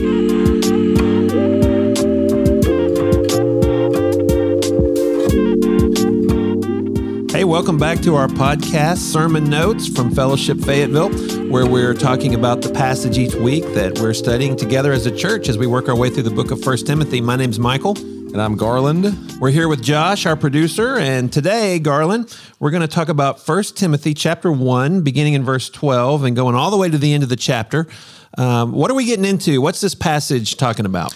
Hey, welcome back to our podcast, Sermon Notes from Fellowship Fayetteville, where we're talking about the passage each week that we're studying together as a church as we work our way through the book of First Timothy. My name's Michael. And I'm Garland. We're here with Josh, our producer, and today, Garland, we're going to talk about First Timothy chapter 1, beginning in verse 12 and going all the way to the end of the chapter. Um, what are we getting into? What's this passage talking about?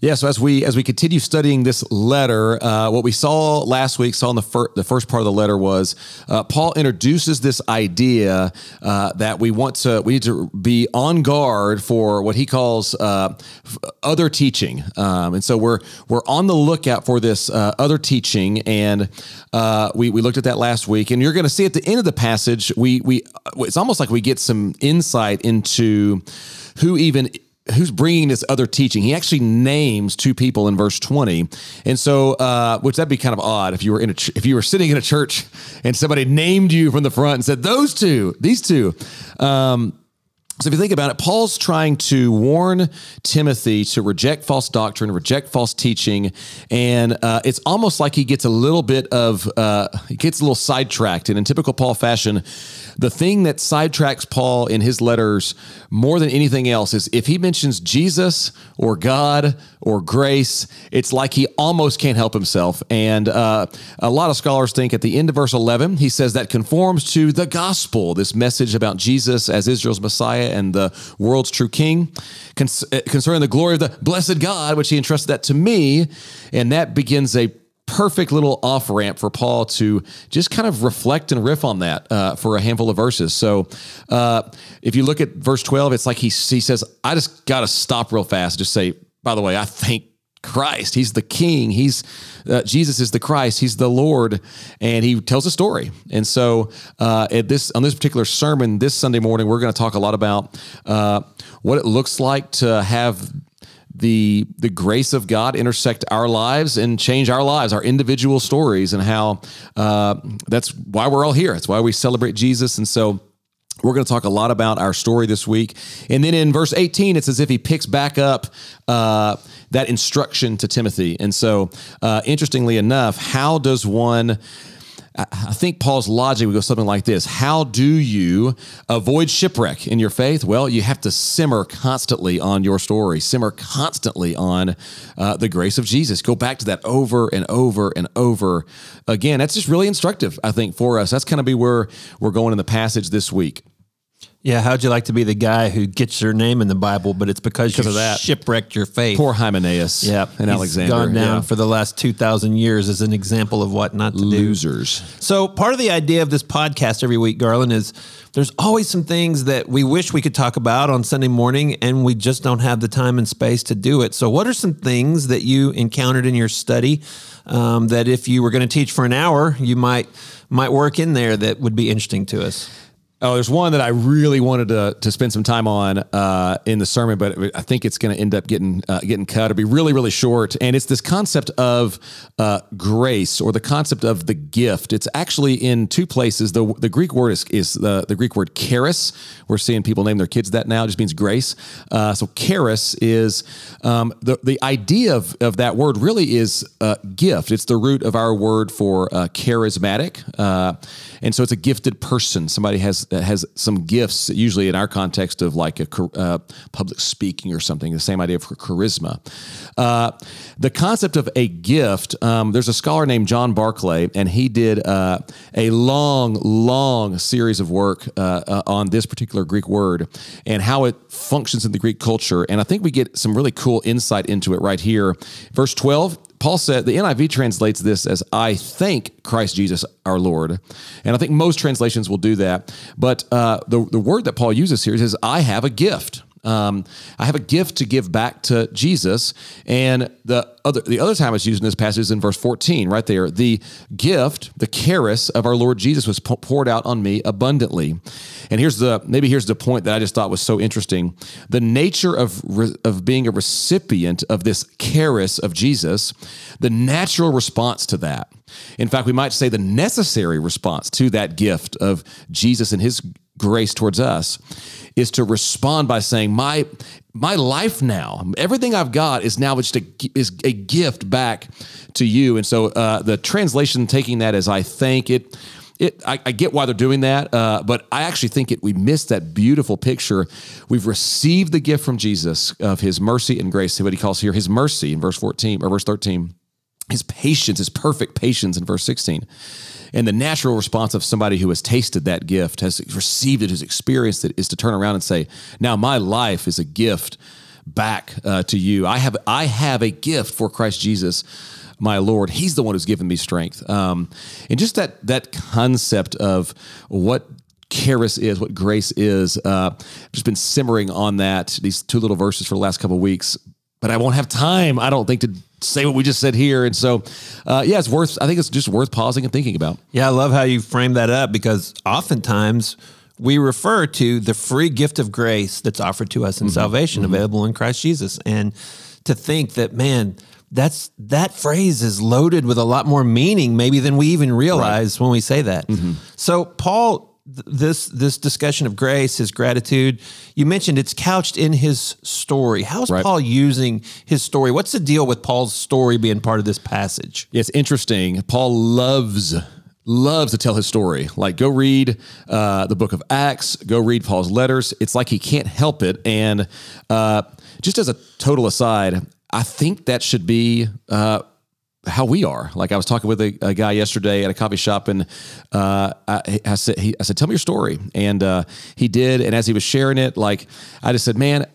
Yeah, so as we as we continue studying this letter, uh, what we saw last week, saw in the, fir- the first part of the letter was uh, Paul introduces this idea uh, that we want to we need to be on guard for what he calls uh, other teaching, um, and so we're we're on the lookout for this uh, other teaching, and uh, we we looked at that last week, and you're going to see at the end of the passage, we we it's almost like we get some insight into who even who's bringing this other teaching. He actually names two people in verse 20. And so, uh, which that'd be kind of odd if you were in a, ch- if you were sitting in a church and somebody named you from the front and said, those two, these two. Um, so if you think about it, Paul's trying to warn Timothy to reject false doctrine, reject false teaching, and uh, it's almost like he gets a little bit of uh, he gets a little sidetracked. And in typical Paul fashion, the thing that sidetracks Paul in his letters more than anything else is if he mentions Jesus or God or grace, it's like he almost can't help himself. And uh, a lot of scholars think at the end of verse 11, he says that conforms to the gospel, this message about Jesus as Israel's Messiah and the world's true king, concerning the glory of the blessed God, which he entrusted that to me. And that begins a perfect little off ramp for Paul to just kind of reflect and riff on that uh, for a handful of verses. So uh, if you look at verse 12, it's like he, he says, I just got to stop real fast. Just say, by the way, I thank Christ. He's the King. He's uh, Jesus is the Christ. He's the Lord, and he tells a story. And so, uh, at this on this particular sermon this Sunday morning, we're going to talk a lot about uh, what it looks like to have the the grace of God intersect our lives and change our lives, our individual stories, and how uh, that's why we're all here. That's why we celebrate Jesus, and so. We're going to talk a lot about our story this week. And then in verse 18, it's as if he picks back up uh, that instruction to Timothy. And so, uh, interestingly enough, how does one I think Paul's logic would go something like this How do you avoid shipwreck in your faith? Well, you have to simmer constantly on your story, simmer constantly on uh, the grace of Jesus. Go back to that over and over and over again. That's just really instructive, I think, for us. That's kind of be where we're going in the passage this week. Yeah, how'd you like to be the guy who gets your name in the Bible, but it's because, you of that. shipwrecked your faith? Poor Hymenaeus. Yeah, and Alexander. gone down yeah. for the last two thousand years as an example of what not to do. Losers. do. So part of the idea of this podcast every week, Garland, is there's always some things that we wish we could talk about on Sunday morning, and we just don't have the time and space to do it. So, what are some things that you encountered in your study um, that if you were going to teach for an hour, you might might work in there that would be interesting to us? Oh, there's one that I really wanted to to spend some time on uh, in the sermon, but I think it's going to end up getting uh, getting cut. It'll be really really short, and it's this concept of uh, grace or the concept of the gift. It's actually in two places. the The Greek word is is the the Greek word charis. We're seeing people name their kids that now. It just means grace. Uh, so charis is um, the the idea of of that word really is uh, gift. It's the root of our word for uh, charismatic, and so it's a gifted person. Somebody has that has some gifts, usually in our context of like a uh, public speaking or something, the same idea for charisma. Uh, the concept of a gift, um, there's a scholar named John Barclay, and he did uh, a long, long series of work uh, uh, on this particular Greek word and how it functions in the Greek culture. And I think we get some really cool insight into it right here. Verse 12 Paul said, the NIV translates this as, I thank Christ Jesus our Lord. And I think most translations will do that. But uh, the, the word that Paul uses here is, I have a gift. Um, I have a gift to give back to Jesus. And the other the other time it's used in this passage is in verse 14, right there. The gift, the charis of our Lord Jesus was poured out on me abundantly. And here's the maybe here's the point that I just thought was so interesting. The nature of of being a recipient of this charis of Jesus, the natural response to that. In fact, we might say the necessary response to that gift of Jesus and his grace towards us is to respond by saying, "My my life now, everything I've got is now just a is a gift back to you." And so uh, the translation taking that as I thank it. It, I, I get why they're doing that, uh, but I actually think it. We missed that beautiful picture. We've received the gift from Jesus of His mercy and grace. See what He calls here His mercy in verse fourteen or verse thirteen, His patience, His perfect patience in verse sixteen and the natural response of somebody who has tasted that gift, has received it, has experienced it, is to turn around and say, "Now my life is a gift back uh, to you. I have I have a gift for Christ Jesus." my Lord. He's the one who's given me strength. Um, and just that that concept of what charis is, what grace is. Uh, just been simmering on that. These two little verses for the last couple of weeks, but I won't have time. I don't think to say what we just said here. And so, uh, yeah, it's worth. I think it's just worth pausing and thinking about. Yeah, I love how you frame that up because oftentimes we refer to the free gift of grace that's offered to us in mm-hmm. salvation, mm-hmm. available in Christ Jesus, and to think that man that's that phrase is loaded with a lot more meaning maybe than we even realize right. when we say that. Mm-hmm. So Paul this this discussion of grace, his gratitude, you mentioned it's couched in his story. How's right. Paul using his story? What's the deal with Paul's story being part of this passage? It's interesting. Paul loves loves to tell his story. Like, go read uh, the book of Acts, go read Paul's letters. It's like he can't help it. And uh, just as a total aside, I think that should be. Uh, how we are. Like I was talking with a, a, guy yesterday at a coffee shop, and uh, I, I, said, he, I said, "Tell me your story," and uh, he did. And as he was sharing it, like I just said, "Man,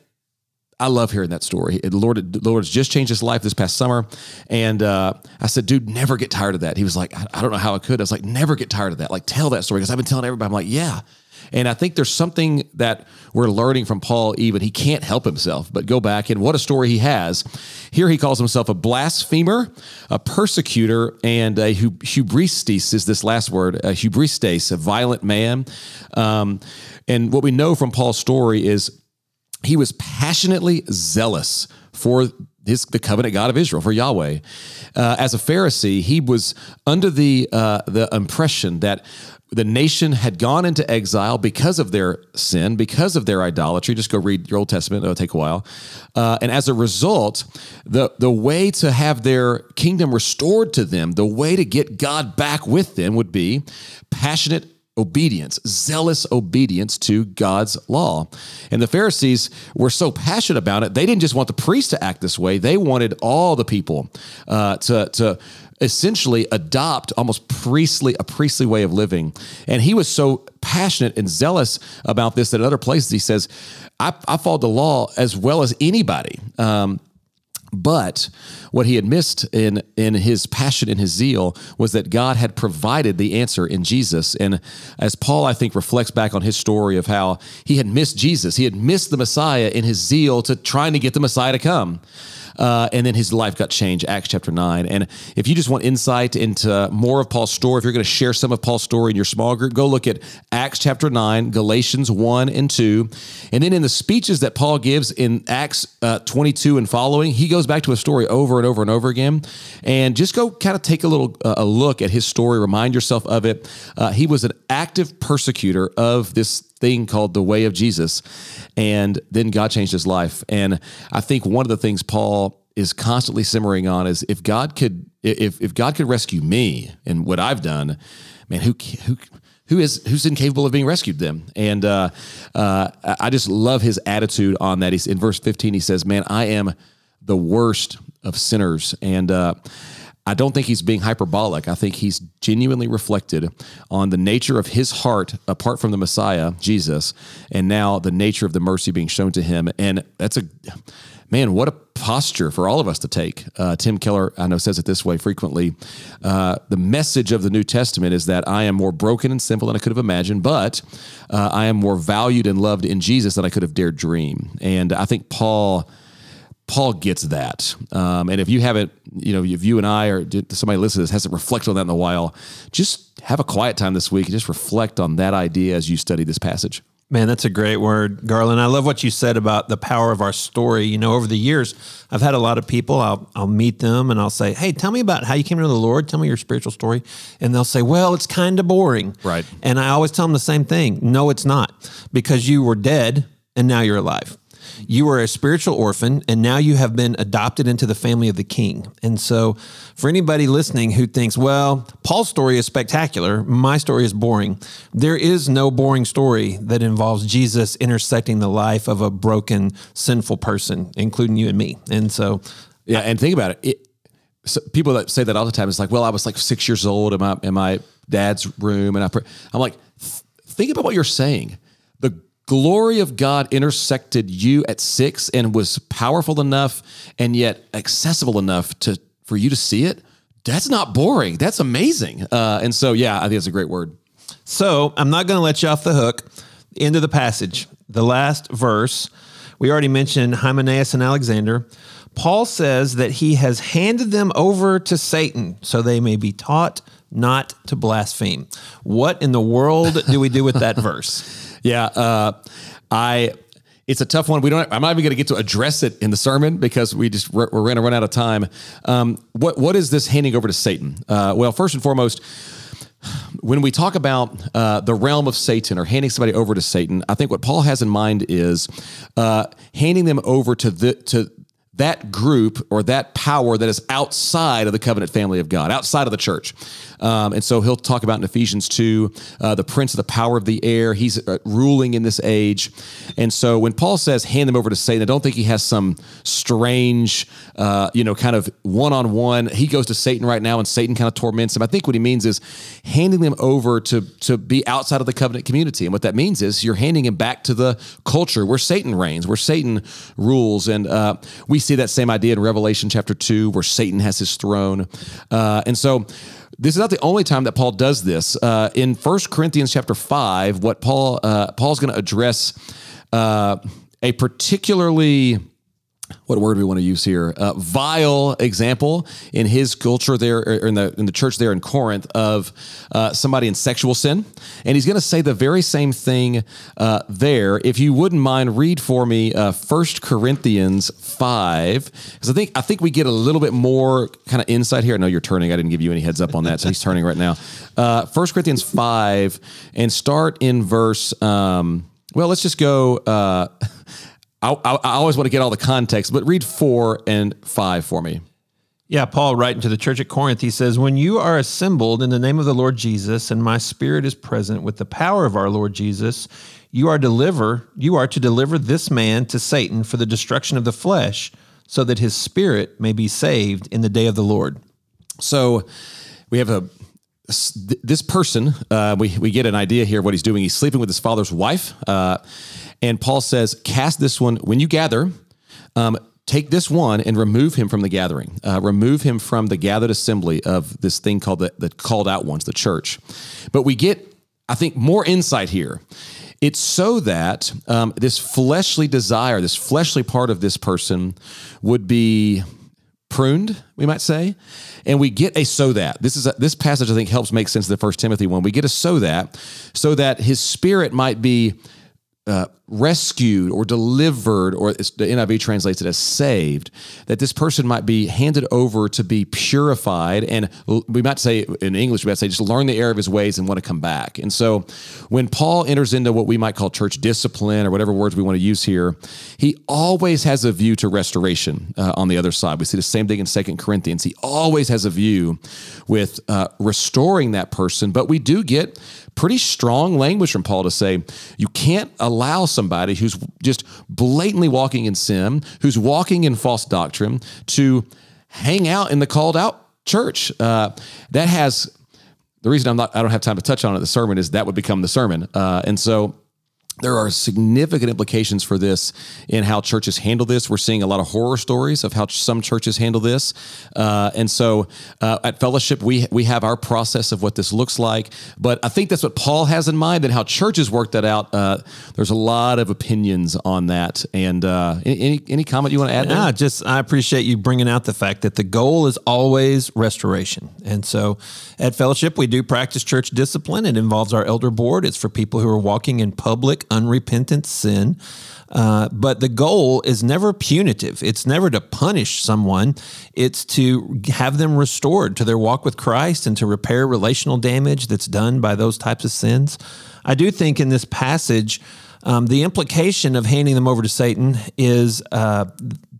I love hearing that story. The Lord, the Lord has just changed his life this past summer. And uh, I said, dude, never get tired of that. He was like, I, I, don't know how I could. I was like, never get tired of that. Like, tell that story because I've been telling everybody. I'm like, yeah, and I think there's something that we're learning from Paul, even. He can't help himself but go back and what a story he has. Here he calls himself a blasphemer, a persecutor, and a hubristes is this last word, a hubristes, a violent man. Um, and what we know from Paul's story is he was passionately zealous for his, the covenant God of Israel, for Yahweh. Uh, as a Pharisee, he was under the uh, the impression that the nation had gone into exile because of their sin, because of their idolatry. Just go read your Old Testament; it'll take a while. Uh, and as a result, the the way to have their kingdom restored to them, the way to get God back with them, would be passionate obedience, zealous obedience to God's law. And the Pharisees were so passionate about it; they didn't just want the priests to act this way; they wanted all the people uh, to to essentially adopt almost priestly a priestly way of living and he was so passionate and zealous about this that in other places he says i, I followed the law as well as anybody um, but what he had missed in in his passion and his zeal was that God had provided the answer in Jesus. And as Paul, I think, reflects back on his story of how he had missed Jesus, he had missed the Messiah in his zeal to trying to get the Messiah to come. Uh, and then his life got changed, Acts chapter 9. And if you just want insight into more of Paul's story, if you're going to share some of Paul's story in your small group, go look at Acts chapter 9, Galatians 1 and 2. And then in the speeches that Paul gives in Acts uh, 22 and following, he goes back to a story over and over and over again. And just go kind of take a little uh, a look at his story, remind yourself of it. Uh, he was an active persecutor of this thing called the way of Jesus. And then God changed his life. And I think one of the things Paul is constantly simmering on is if God could if if God could rescue me and what I've done, man, who who who is who's incapable of being rescued them and uh, uh, i just love his attitude on that he's in verse 15 he says man i am the worst of sinners and uh, I don't think he's being hyperbolic. I think he's genuinely reflected on the nature of his heart apart from the Messiah, Jesus, and now the nature of the mercy being shown to him. And that's a man, what a posture for all of us to take. Uh, Tim Keller, I know, says it this way frequently. Uh, the message of the New Testament is that I am more broken and sinful than I could have imagined, but uh, I am more valued and loved in Jesus than I could have dared dream. And I think Paul Paul gets that. Um, and if you haven't, you know, if you and I or somebody listening to this hasn't reflected on that in a while, just have a quiet time this week and just reflect on that idea as you study this passage. Man, that's a great word, Garland. I love what you said about the power of our story. You know, over the years, I've had a lot of people, I'll, I'll meet them and I'll say, Hey, tell me about how you came to know the Lord. Tell me your spiritual story. And they'll say, Well, it's kind of boring. Right. And I always tell them the same thing No, it's not, because you were dead and now you're alive. You were a spiritual orphan, and now you have been adopted into the family of the king. And so, for anybody listening who thinks, well, Paul's story is spectacular, my story is boring, there is no boring story that involves Jesus intersecting the life of a broken, sinful person, including you and me. And so, yeah, and think about it. it so people that say that all the time it's like, well, I was like six years old in my in my dad's room, and I, I'm like, think about what you're saying. Glory of God intersected you at six and was powerful enough and yet accessible enough to for you to see it, that's not boring. That's amazing. Uh, and so, yeah, I think it's a great word. So I'm not going to let you off the hook. End of the passage, the last verse. We already mentioned Hymenaeus and Alexander. Paul says that he has handed them over to Satan so they may be taught not to blaspheme. What in the world do we do with that verse? Yeah, uh, I. It's a tough one. We don't. I'm not even going to get to address it in the sermon because we just we're, we're going to run out of time. Um, what what is this handing over to Satan? Uh, well, first and foremost, when we talk about uh, the realm of Satan or handing somebody over to Satan, I think what Paul has in mind is uh, handing them over to the to that group or that power that is outside of the covenant family of God, outside of the church. Um, and so he'll talk about in Ephesians 2, uh, the prince of the power of the air. He's uh, ruling in this age. And so when Paul says hand them over to Satan, I don't think he has some strange, uh, you know, kind of one on one. He goes to Satan right now and Satan kind of torments him. I think what he means is handing them over to, to be outside of the covenant community. And what that means is you're handing him back to the culture where Satan reigns, where Satan rules. And uh, we see that same idea in Revelation chapter 2, where Satan has his throne. Uh, and so, this is not the only time that Paul does this. Uh, in 1 Corinthians chapter 5, what Paul uh, Paul's going to address uh, a particularly what word do we want to use here? Uh, vile example in his culture there, or in the in the church there in Corinth of uh, somebody in sexual sin, and he's going to say the very same thing uh, there. If you wouldn't mind, read for me uh, First Corinthians five, because I think I think we get a little bit more kind of insight here. I know you're turning. I didn't give you any heads up on that, so he's turning right now. Uh, First Corinthians five, and start in verse. Um, well, let's just go. I, I, I always want to get all the context, but read four and five for me. Yeah, Paul writing to the church at Corinth, he says, When you are assembled in the name of the Lord Jesus, and my spirit is present with the power of our Lord Jesus, you are deliver, you are to deliver this man to Satan for the destruction of the flesh, so that his spirit may be saved in the day of the Lord. So we have a this person, uh, we, we get an idea here of what he's doing. He's sleeping with his father's wife. Uh, and Paul says, Cast this one, when you gather, um, take this one and remove him from the gathering. Uh, remove him from the gathered assembly of this thing called the, the called out ones, the church. But we get, I think, more insight here. It's so that um, this fleshly desire, this fleshly part of this person would be pruned, we might say. And we get a so that. This is a, this passage I think helps make sense of the first Timothy one. We get a so that so that his spirit might be uh, rescued or delivered, or the NIV translates it as saved, that this person might be handed over to be purified. And we might say in English, we might say just learn the error of his ways and want to come back. And so when Paul enters into what we might call church discipline or whatever words we want to use here, he always has a view to restoration uh, on the other side. We see the same thing in Second Corinthians. He always has a view with uh, restoring that person, but we do get pretty strong language from Paul to say you can't allow somebody who's just blatantly walking in sin, who's walking in false doctrine, to hang out in the called out church. Uh, that has the reason I'm not I don't have time to touch on it. The sermon is that would become the sermon, uh, and so there are significant implications for this in how churches handle this. We're seeing a lot of horror stories of how some churches handle this, uh, and so uh, at Fellowship we we have our process of what this looks like. But I think that's what Paul has in mind, and how churches work that out. Uh, there's a lot of opinions on that. And uh, any any comment you want to add? Yeah, just I appreciate you bringing out the fact that the goal is always restoration, and so at Fellowship we do practice church discipline. It involves our elder board. It's for people who are walking in public unrepentant sin. Uh, but the goal is never punitive. It's never to punish someone. It's to have them restored to their walk with Christ and to repair relational damage that's done by those types of sins. I do think in this passage, um, the implication of handing them over to Satan is uh,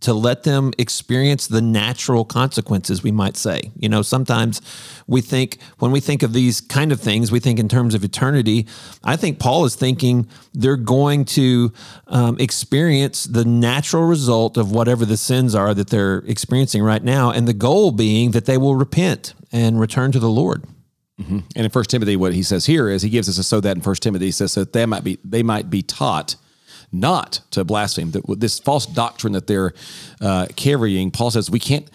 to let them experience the natural consequences, we might say. You know, sometimes we think, when we think of these kind of things, we think in terms of eternity. I think Paul is thinking they're going to um, experience the natural result of whatever the sins are that they're experiencing right now, and the goal being that they will repent and return to the Lord. Mm-hmm. And in First Timothy, what he says here is he gives us a so that in First Timothy he says that they might be they might be taught not to blaspheme. That this false doctrine that they're uh, carrying, Paul says we can't.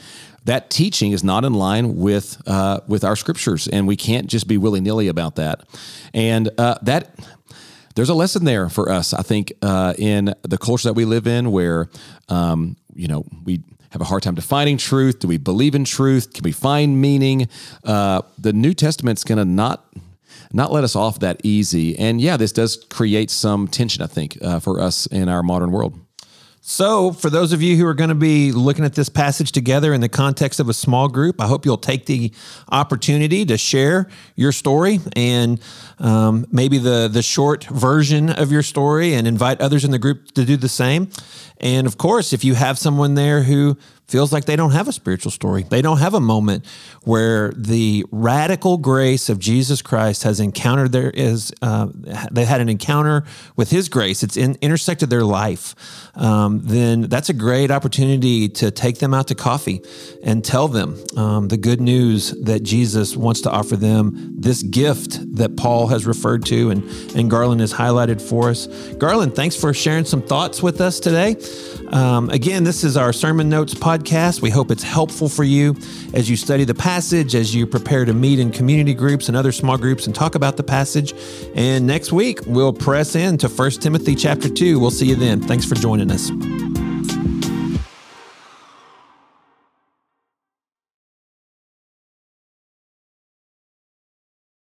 That teaching is not in line with uh, with our scriptures, and we can't just be willy nilly about that. And uh, that there's a lesson there for us, I think, uh, in the culture that we live in, where um, you know we have a hard time defining truth. Do we believe in truth? Can we find meaning? Uh, the New Testament's going to not not let us off that easy. And yeah, this does create some tension, I think, uh, for us in our modern world. So, for those of you who are going to be looking at this passage together in the context of a small group, I hope you'll take the opportunity to share your story and um, maybe the the short version of your story, and invite others in the group to do the same. And of course, if you have someone there who feels like they don't have a spiritual story. They don't have a moment where the radical grace of Jesus Christ has encountered their is uh, they had an encounter with His grace. It's in, intersected their life. Um, then that's a great opportunity to take them out to coffee and tell them um, the good news that Jesus wants to offer them. This gift that Paul has referred to and and Garland has highlighted for us. Garland, thanks for sharing some thoughts with us today. Um, again, this is our sermon notes podcast. We hope it's helpful for you as you study the passage, as you prepare to meet in community groups and other small groups and talk about the passage. And next week, we'll press into 1 Timothy chapter 2. We'll see you then. Thanks for joining us.